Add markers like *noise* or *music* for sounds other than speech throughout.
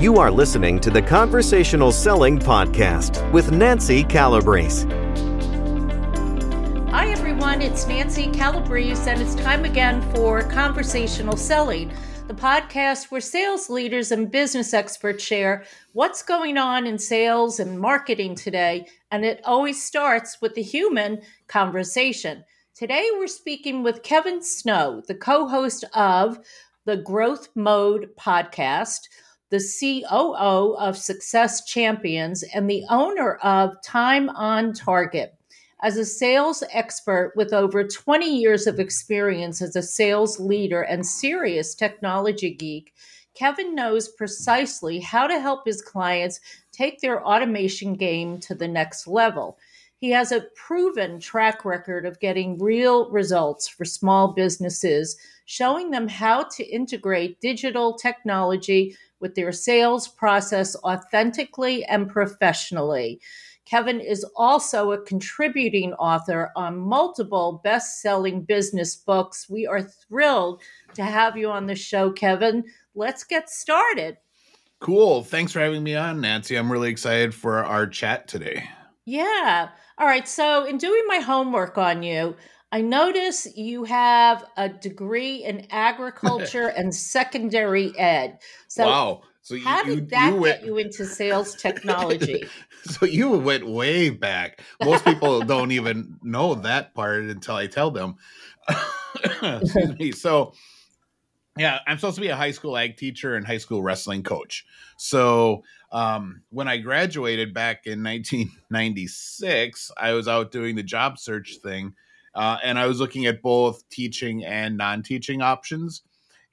You are listening to the Conversational Selling Podcast with Nancy Calabrese. Hi, everyone. It's Nancy Calabrese, and it's time again for Conversational Selling, the podcast where sales leaders and business experts share what's going on in sales and marketing today. And it always starts with the human conversation. Today, we're speaking with Kevin Snow, the co host of the Growth Mode podcast the COO of Success Champions, and the owner of Time on Target. As a sales expert with over 20 years of experience as a sales leader and serious technology geek, Kevin knows precisely how to help his clients take their automation game to the next level. He has a proven track record of getting real results for small businesses, showing them how to integrate digital technology with their sales process authentically and professionally. Kevin is also a contributing author on multiple best selling business books. We are thrilled to have you on the show, Kevin. Let's get started. Cool. Thanks for having me on, Nancy. I'm really excited for our chat today. Yeah. All right. So, in doing my homework on you, I notice you have a degree in agriculture *laughs* and secondary ed. So wow. So you, how did you, that you went, get you into sales technology? *laughs* so you went way back. Most people don't even know that part until I tell them. *coughs* Excuse me. So yeah, I'm supposed to be a high school ag teacher and high school wrestling coach. So um, when I graduated back in 1996, I was out doing the job search thing uh, and I was looking at both teaching and non-teaching options.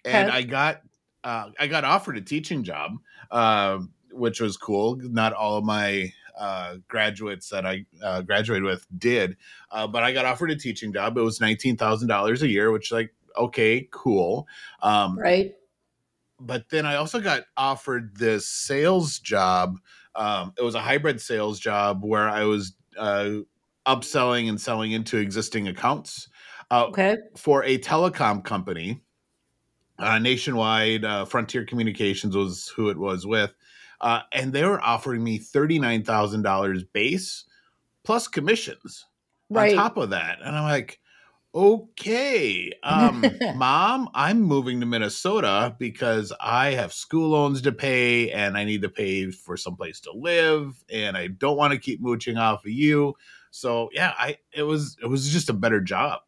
And okay. I got uh, I got offered a teaching job, uh, which was cool. Not all of my uh, graduates that I uh, graduated with did, uh, but I got offered a teaching job. It was nineteen thousand dollars a year, which like okay, cool, um, right? But then I also got offered this sales job. Um, it was a hybrid sales job where I was uh, upselling and selling into existing accounts uh, okay. for a telecom company. Uh, nationwide, uh, Frontier Communications was who it was with. Uh, and they were offering me $39,000 base plus commissions right. on top of that. And I'm like, okay, um, *laughs* mom, I'm moving to Minnesota because I have school loans to pay and I need to pay for some place to live and I don't want to keep mooching off of you. So yeah, I it was it was just a better job.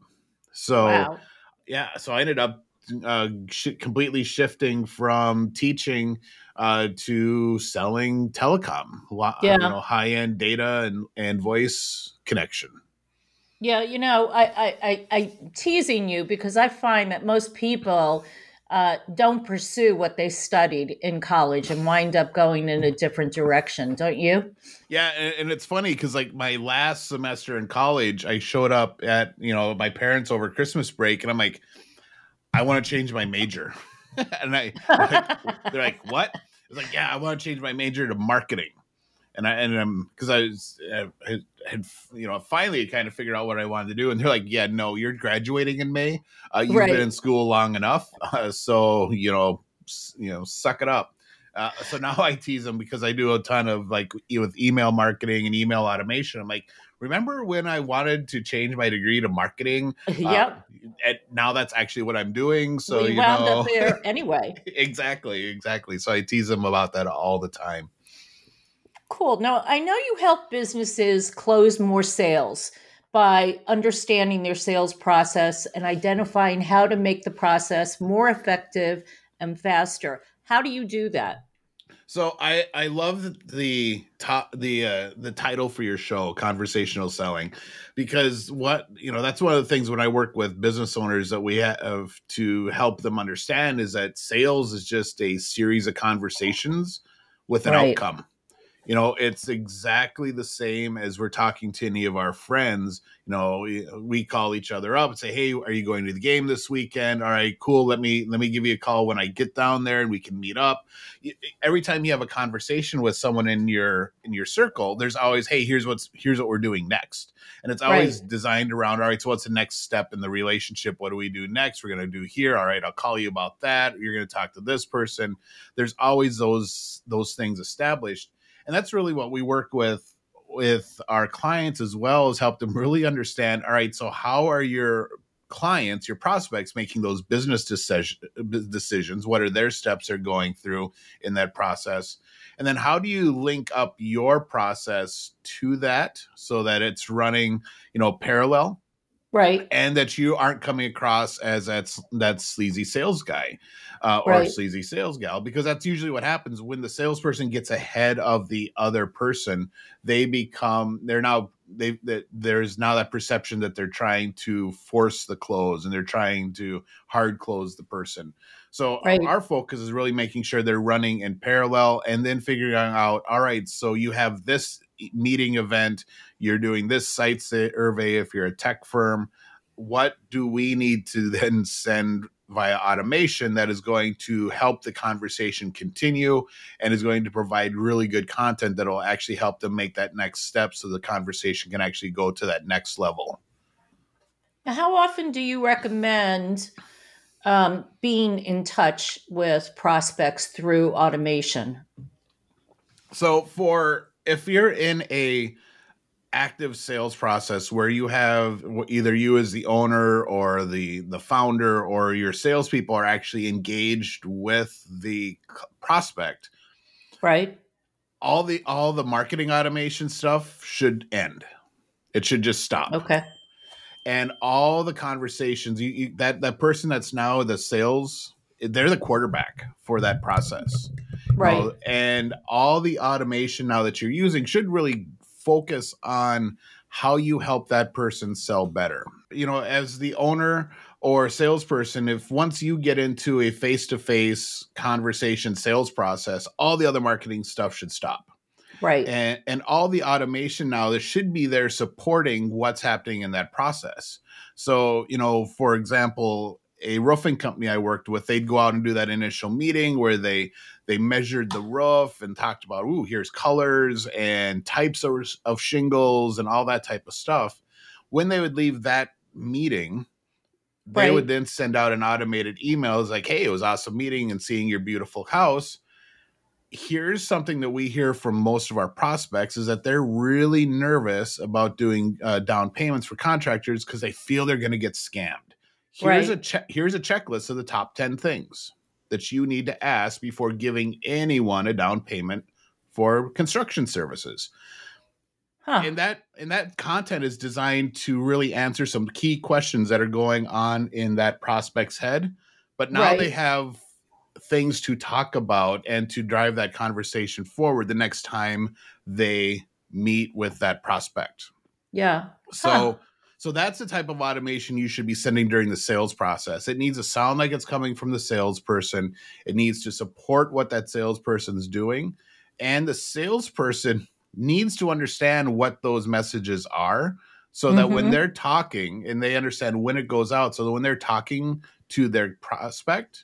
So wow. yeah, so I ended up uh, sh- completely shifting from teaching uh, to selling telecom, yeah. you know, high end data and and voice connection. Yeah, you know, I, I, I, I teasing you because I find that most people uh, don't pursue what they studied in college and wind up going in a different direction, don't you? Yeah, and, and it's funny because like my last semester in college, I showed up at you know my parents over Christmas break, and I'm like, I want to change my major, *laughs* and I like, they're like, what? It's like, yeah, I want to change my major to marketing and I and I'm because I was I had you know finally kind of figured out what I wanted to do, and they're like, "Yeah, no, you're graduating in May. Uh, you've right. been in school long enough, *laughs* uh, so you know, you know, suck it up." Uh, so now *laughs* I tease them because I do a ton of like with email marketing and email automation. I'm like, remember when I wanted to change my degree to marketing? *laughs* Yep. Uh, now that's actually what I'm doing. So we you wound know, up there anyway. exactly, exactly. So I tease them about that all the time. Cool. Now, I know you help businesses close more sales by understanding their sales process and identifying how to make the process more effective and faster. How do you do that? So I I love the top the uh, the title for your show, conversational selling, because what you know that's one of the things when I work with business owners that we have to help them understand is that sales is just a series of conversations with an right. outcome you know it's exactly the same as we're talking to any of our friends you know we, call each other up and say hey are you going to the game this weekend? All right cool let me let me give you a call when i get down there and we can meet up. Every time you have a conversation with someone in your in your circle there's always hey here's what's here's what we're doing next. And it's always right. designed around all right so what's the next step in the relationship? What do we do next? We're going to do here. All right i'll call you about that. You're going to talk to this person. There's always those those things established and that's really what we work with with our clients as well is help them really understand all right so how are your clients your prospects making those business decision, decisions? What are their steps they're going through in that process? And then how do you link up your process to that so that it's running you know parallel right and that you aren't coming across as that that sleazy sales guy uh, or right. sleazy sales gal because that's usually what happens when the salesperson gets ahead of the other person they become they're now they that there's now that perception that they're trying to force the close and they're trying to hard close the person so right. our focus is really making sure they're running in parallel and then figuring out all right so you have this meeting event, you're doing this site survey if you're a tech firm. What do we need to *laughs* then send via automation that is going to help the conversation continue and is going to provide really good content that will actually help them make that next step so the conversation can actually go to that next level. How often do you recommend um, being in touch with prospects through automation? So, for if you're in a active sales process where you have either you as the owner or the the founder or your salespeople are actually engaged with the prospect, right? All the all the marketing automation stuff should end. It should just stop. Okay. And all the conversations, you, you that that person that's now the sales, they're the quarterback for that process right. know, and all the automation now that you're using should really focus on how you help that person sell better. You know as the owner or salesperson if once you get into a face-to-face conversation sales process all the other marketing stuff should stop. Right. And and all the automation now that should be there supporting what's happening in that process. So you know for example a roofing company I worked with, they'd go out and do that initial meeting where they they measured the roof and talked about, ooh, here's colors and types of, of shingles and all that type of stuff. When they would leave that meeting, they right. would then send out an automated email like, hey, it was awesome meeting and seeing your beautiful house. Here's something that we hear from most of our prospects is that they're really nervous about doing uh, down payments for contractors because they feel they're going to get scammed Here's right. a che- here's a checklist of the top 10 things that you need to ask before giving anyone a down payment for construction services. Huh. And that and that content is designed to really answer some key questions that are going on in that prospect's head. But now right. they have things to talk about and to drive that conversation forward the next time they meet with that prospect. Yeah. So huh. So that's the type of automation you should be sending during the sales process. It needs to sound like it's coming from the salesperson. It needs to support what that salesperson's doing. And the salesperson needs to understand what those messages are so that mm-hmm. when they're talking and they understand when it goes out, so that when they're talking to their prospect,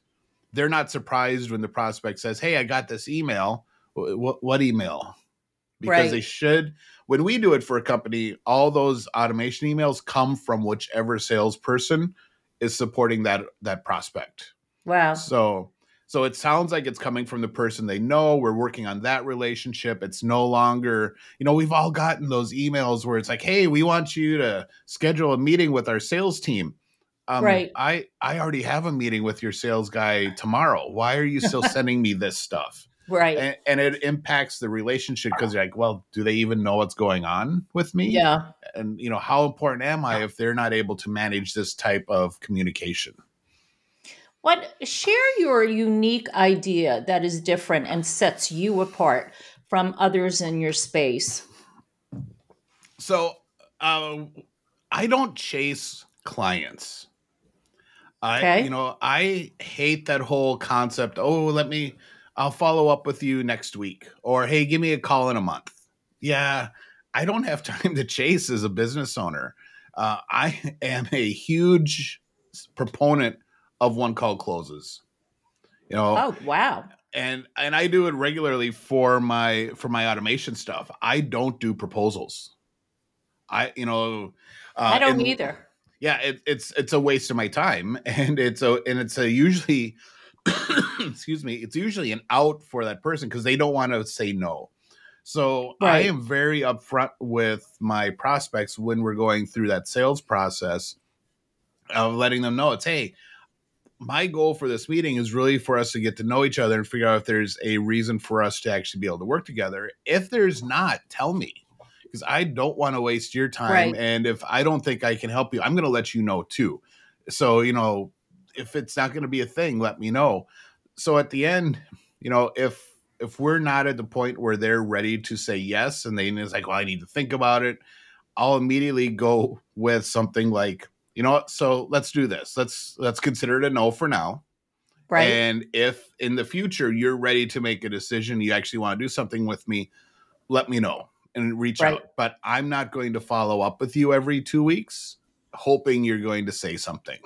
they're not surprised when the prospect says, Hey, I got this email. What, what email? Because right. they should when we do it for a company, all those automation emails come from whichever salesperson is supporting that that prospect. Wow. So so it sounds like it's coming from the person they know. We're working on that relationship. It's no longer, you know, we've all gotten those emails where it's like, "Hey, we want you to schedule a meeting with our sales team." Um, right. I I already have a meeting with your sales guy tomorrow. Why are you still *laughs* sending me this stuff? Right. And, and it impacts the relationship because you're like well do they even know what's going on with me? Yeah. And you know how important am i if they're not able to manage this type of communication? What share your unique idea that is different and sets you apart from others in your space. So uh, i don't chase clients. I, okay. you know, I hate that whole concept. Oh, let me I'll follow up with you next week. Or, hey, give me a call in a month. Yeah, I don't have *laughs* time to chase as a business owner. Uh, I *laughs* am a huge proponent of one call closes. You know, oh wow, and and I do it regularly for my for my automation stuff. I don't do proposals. I you know, uh, I don't and, either. Yeah, it, it's it's a waste of my time, *laughs* and it's a and it's a usually, *coughs* excuse me, it's usually an out for that person because they don't want to say no. So right. I am very upfront with my prospects when we're going through that sales process of letting them know it's hey, my goal for this meeting is really for us to get to know each other and figure out if there's a reason for us to actually be able to work together. If there's not, tell me because I don't want to waste your time. Right. And if I don't think I can help you, I'm going to let you know too. So, you know, if it's not going to be a thing, let me know. So at the end, you know, if if we're not at the point where they're ready to say yes and they it's like, well, I need to think about it, I'll immediately go with something like, you know what, so let's do this. Let's let's consider it a no for now. Right. And if in the future you're ready to make a decision, you actually want to do something with me, let me know and reach right. out. But I'm not going to follow up with you every two weeks, hoping you're going to say something.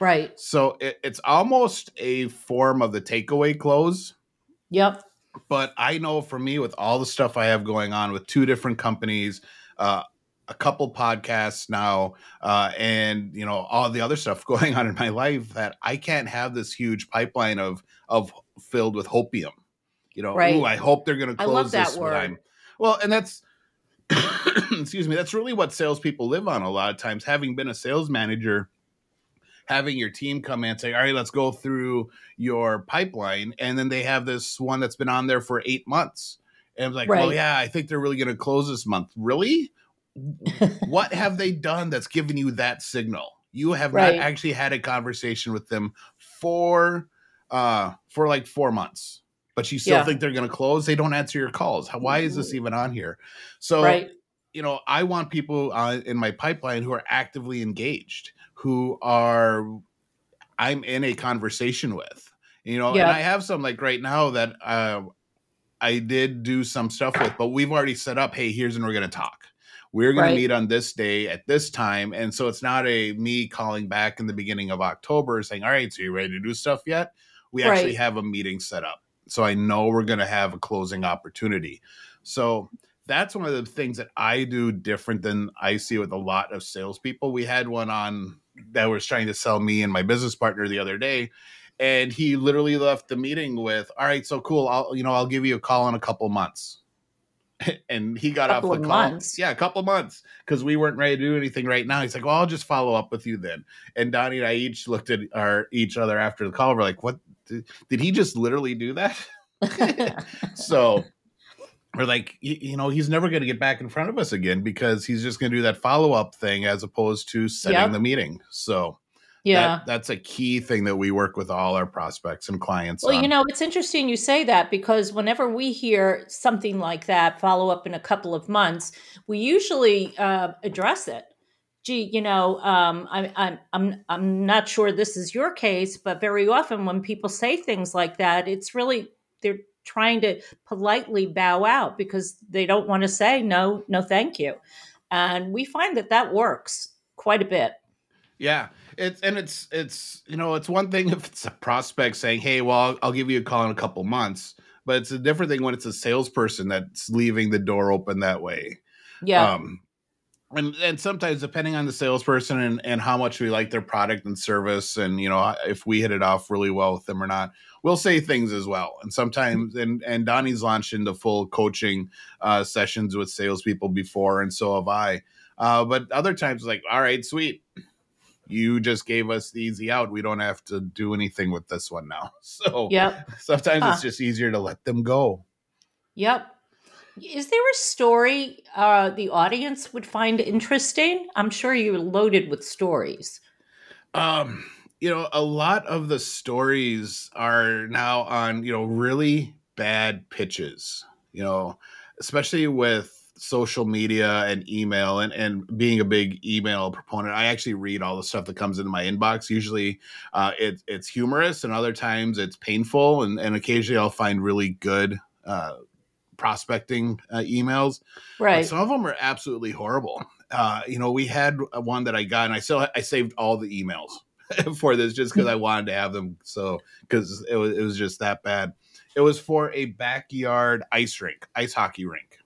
Right. So it, it's almost a form of the takeaway close. Yep but I know for me, with all the stuff I have going on with two different companies, uh, a couple podcasts now, uh, and you know all the other stuff *laughs* going on in my life, that I can't have this huge pipeline of of filled with hopium. You know, right. ooh, I hope they're going to close this. Word. well, and that's *coughs* excuse me, that's really what salespeople live on a lot of times. Having been a sales manager having your team come in and say, all right, let's go through your pipeline. And then they have this one that's been on there for eight months. And it's like, right. well, yeah, I think they're really going to close this month. Really? what have they done that's given you that signal? You have right. not actually had a conversation with them for uh for like four months, but you still yeah. think they're going to close. They don't answer your calls. Why is this even on here? So, right. You know, I want people uh, in my pipeline who are actively engaged who are I'm in a conversation with. You know, yeah. and I have some like right now that uh, I did do some stuff with, but we've already set up. Hey, here's when we're going to talk. We're going right. to meet on this day at this time, and so it's not a me calling back in the beginning of October saying, "All right, so you ready to do stuff yet?" We right. actually have a meeting set up, so I know we're going to have a closing opportunity. So that's one of the things that I do different than I see with a lot of salespeople. We had one on that was trying to sell me and my business partner the other day and he literally left the meeting with all right so cool i'll you know i'll give you a call in a couple months. *laughs* And he got off the call. months. yeah a couple months because we weren't ready to do anything right now. He's like well i'll just follow up with you then. And donnie and i each looked at our each other after the call. We're like what? Did, did he just literally do that? *laughs* *laughs* So we're like, you, know, he's never going to get back in front of us again because he's just going to do that follow up thing as opposed to setting yep. the meeting. So, yeah, that, that's a key thing that we work with all our prospects and clients. Well, on. you know, it's interesting you say that because whenever we hear something like that, follow up in a couple of months, we usually uh, address it. Gee, you know, um, I, I'm I'm I'm not sure this is your case, but very often when people say things like that, it's really they're trying to politely bow out because they don't want to say no, no, thank you. And we find that that works quite a bit. Yeah. It's and it's it's you know it's one thing *laughs* if it's a prospect saying hey well I'll, I'll give you a call in a couple months but it's a different thing when it's a salesperson that's leaving the door open that way yeah um, and and sometimes depending on the salesperson and and how much we like their product and service and you know if we hit it off really well with them or not we'll say things as well. And sometimes and and donnie's launched into full coaching uh sessions with salespeople before and so have i. Uh but other times like all right sweet. You just gave us the easy out. We don't have to do anything with this one now. *laughs* So yeah sometimes huh. it's just easier to let them go. Yep. Is there a story uh, the audience would find interesting? I'm sure you're loaded with stories. Um, you know, a lot of the stories are now on, you know, really bad pitches, you know, especially with social media and email and, and being a big email proponent, I actually read all the stuff that comes into my inbox. Usually uh, it, it's humorous and other times it's painful. And, and occasionally I'll find really good uh, prospecting uh, emails. Right. But some of them are absolutely horrible. Uh, you know, we had one that I got and I still, I saved all the emails *laughs* for this just because I wanted to have them. So, because it was, it was just that bad. It was for a backyard ice rink, ice hockey rink.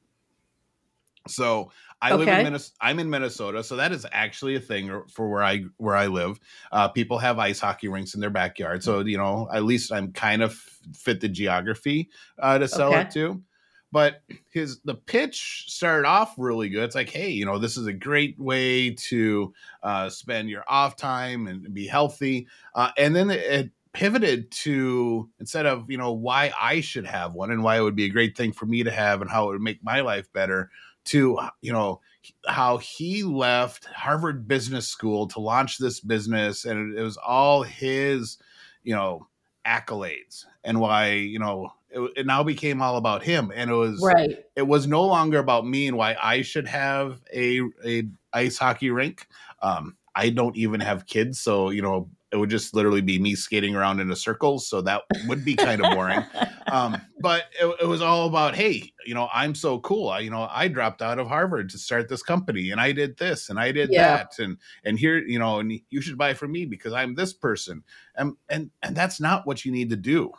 So I live in Minnesota. I'm in Minnesota, so that is actually a thing for where I where I live. Uh, people have ice hockey rinks in their backyard, so you know at least I'm kind of fit the geography uh, to sell Okay. it to. But his the pitch started off really good. It's like, hey, you know, this is a great way to uh, spend your off time and be healthy. Uh, and then it, pivoted to instead of you know why I should have one and why it would be a great thing for me to have and how it would make my life better to you know how he left Harvard Business School to launch this business and it, it was all his you know accolades and why you know it, it now became all about him and it was Right. it was no longer about me and why I should have a a ice hockey rink. Um, I don't even have kids, so you know it would just literally be me skating around in a circle. So that would be kind of boring. *laughs* um, but it, it was all about, hey, you know, I'm so cool. I, you know, I dropped out of Harvard to start this company, and I did this, and I did Yeah. that, and and here, you know, and you should buy from me because I'm this person, and and and that's not what you need to do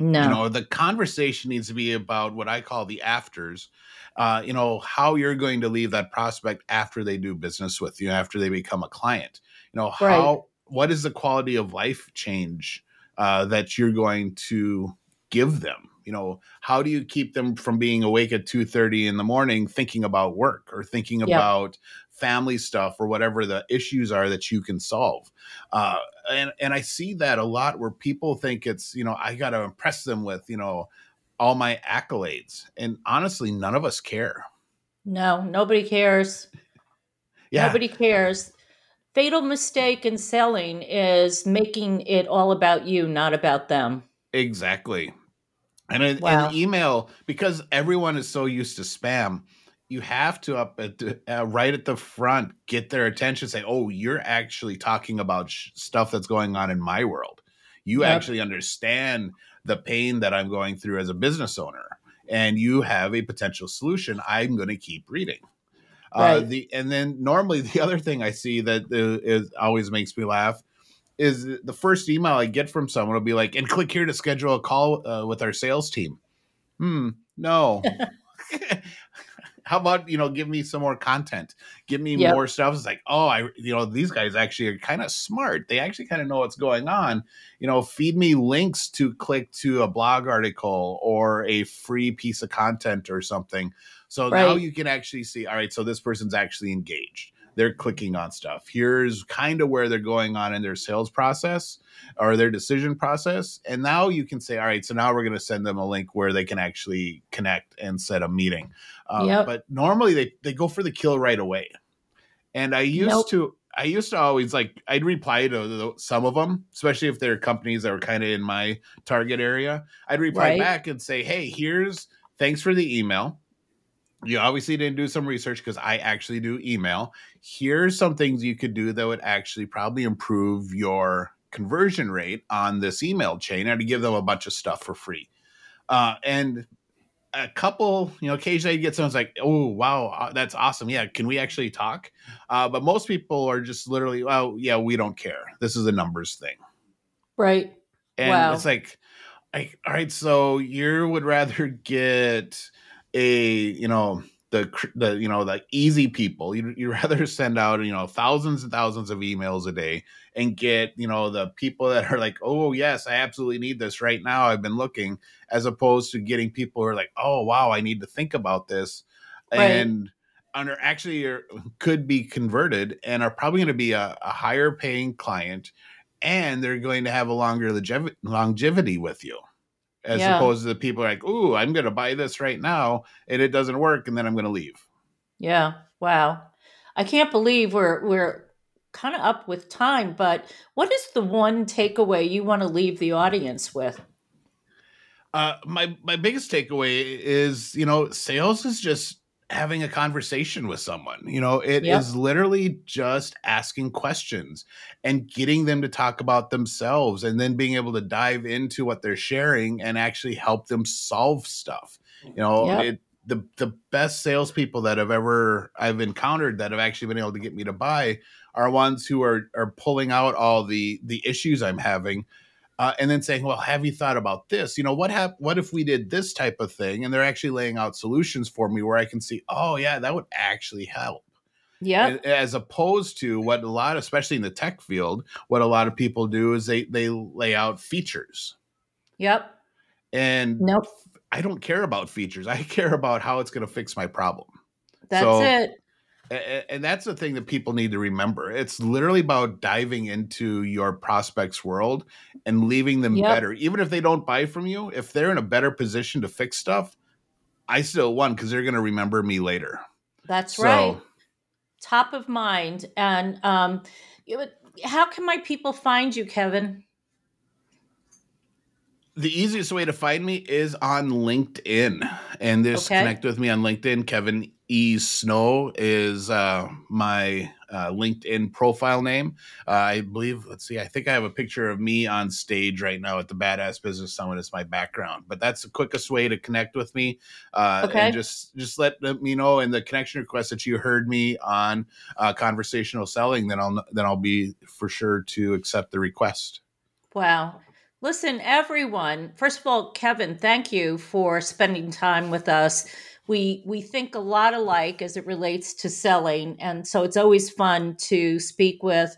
no. you know the conversation needs to be about what i call the afters uh, you know how you're going to leave that prospect after they do business with you after they become a client you know how what is the quality of life change uh, that you're going to give them you know how do you keep them from being awake at 2.30 in the morning thinking about work or thinking Yeah. about family stuff or whatever the issues are that you can solve uh, and and I see that a lot where people think it's you know I got to impress them with you know all my accolades, and honestly, none of us care. No, nobody cares. *laughs* Yeah, Nobody cares. Fatal mistake in selling is making it all about you, not about them. exactly. And in, Wow. in email, because everyone is so used to spam, you have to up at the, uh, right at the front get their attention. Say, "Oh, you're actually talking about sh- stuff that's going on in my world. You Yep. actually understand the pain that I'm going through as a business owner, and you have a potential solution. I'm going to keep reading." Uh, the and then normally *laughs* the other thing I see that uh, is always makes me laugh is the first email I get from someone will be like, "And click here to schedule a call uh, with our sales team." Hmm. No. *laughs* *laughs* How about you know, give me some more content, give me Yep. more stuff. It's like, oh, I, you know, these guys actually are kind of smart. They actually kind of know what's going on. You know, feed me links to click to a blog article or a free piece of content or something. So now you can actually see, all right, so this person's actually engaged. They're clicking on stuff. Here's kind of where they're going on in their sales process or their decision process. And now you can say, all right, so now we're going to send them a link where they can actually connect and set a meeting. Um, Yep. But normally they, they go for the kill right away. And I used Nope. to, I used to always like, I'd reply to the, some of them, especially if they're companies that were kind of in my target area. I'd reply Right. back and say, hey, here's, thanks for the email. You obviously didn't do some research because I actually do email. Here's some things you could do that would actually probably improve your conversion rate on this email chain and to give them a bunch of stuff for free. Uh, and a couple, you know, occasionally you get someone's like, oh, wow, uh, that's awesome. Yeah, can we actually talk? Uh, but most people are just literally, well, yeah, we don't care. This is a numbers thing. Right. And Wow. it's like, like, all right, so you would rather get a, you know, the the you know the easy people. You you *laughs* rather send out you know thousands and thousands of emails a day and get you know the people that are like, oh yes, I absolutely need this right now. I've been looking, as opposed to getting people who are like, oh wow, I need to think about this, Right. and under actually are, could be converted and are probably going to be a, a higher paying client and they're going to have a longer longev- longevity with you as Yeah. opposed to the people like ooh i'm going to buy this right now and it doesn't work and then i'm going to leave Yeah. Wow. I can't believe we're we're kind of up with time, but what is the one takeaway you want to leave the audience with? uh, my my biggest takeaway is you know sales is just having a conversation with someone. You know, it Yep. is literally just asking questions and getting them to talk about themselves and then being able to dive into what they're sharing and actually help them solve stuff. You know, Yep. it the the best salespeople that I've ever I've encountered that have actually been able to get me to buy are ones who are are pulling out all the the issues I'm having uh, and then saying, "Well, have you thought about this? You know, what hap- What if we did this type of thing?" And they're actually laying out solutions for me where I can see, "Oh, yeah, that would actually help." Yeah. As opposed to what a lot, especially in the tech field, what a lot of people do is they they lay out features, Yep. and Nope. I don't care about features. I care about how it's going to fix my problem. That's So- it. And that's the thing that people need to remember it's literally about diving into your prospects world and leaving them Yep. better even if they don't buy from you if they're in a better position to fix stuff i still won because they're going to remember me later That's So- right. Top of mind. And um, would- how can my people find you, Kevin? the easiest way to find me is on linkedin and just Okay. connect with me on linkedin kevin e snow is uh, my uh, linkedin profile name uh, i believe let's see i think i have a picture of me on stage right now at the badass business summit as my background but that's the quickest way to connect with me uh, Okay. and just just let me know in the connection request that you heard me on uh, conversational selling then i'll then i'll be for sure to accept the request Wow. Listen, everyone. First of all, Kevin, thank you for spending time with us. We we think a lot alike as it relates to selling, and so it's always fun to speak with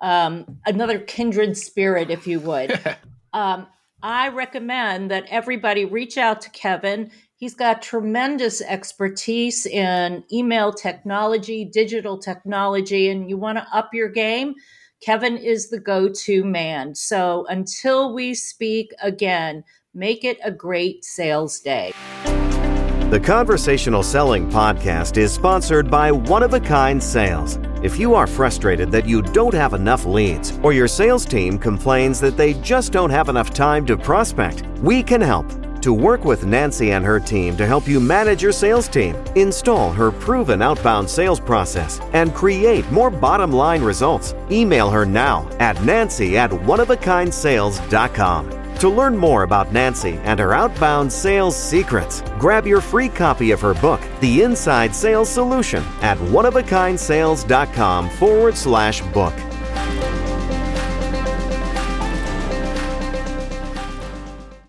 um, another kindred spirit, if you would. *laughs* um, I recommend that everybody reach out to Kevin. He's got tremendous expertise in email technology, digital technology, and you want to up your game. Kevin is the go to man. So until we speak again, make it a great sales day. The Conversational Selling Podcast is sponsored by One of a Kind Sales. If you are frustrated that you don't have enough leads, or your sales team complains that they just don't have enough time to prospect, we can help. To work with Nancy and her team to help you manage your sales team, install her proven outbound sales process, and create more bottom line results, email her now at nancy at oneofakindSales.com. To learn more about Nancy and her outbound sales secrets, grab your free copy of her book, The Inside Sales Solution, at oneofakindSales.com forward slash book.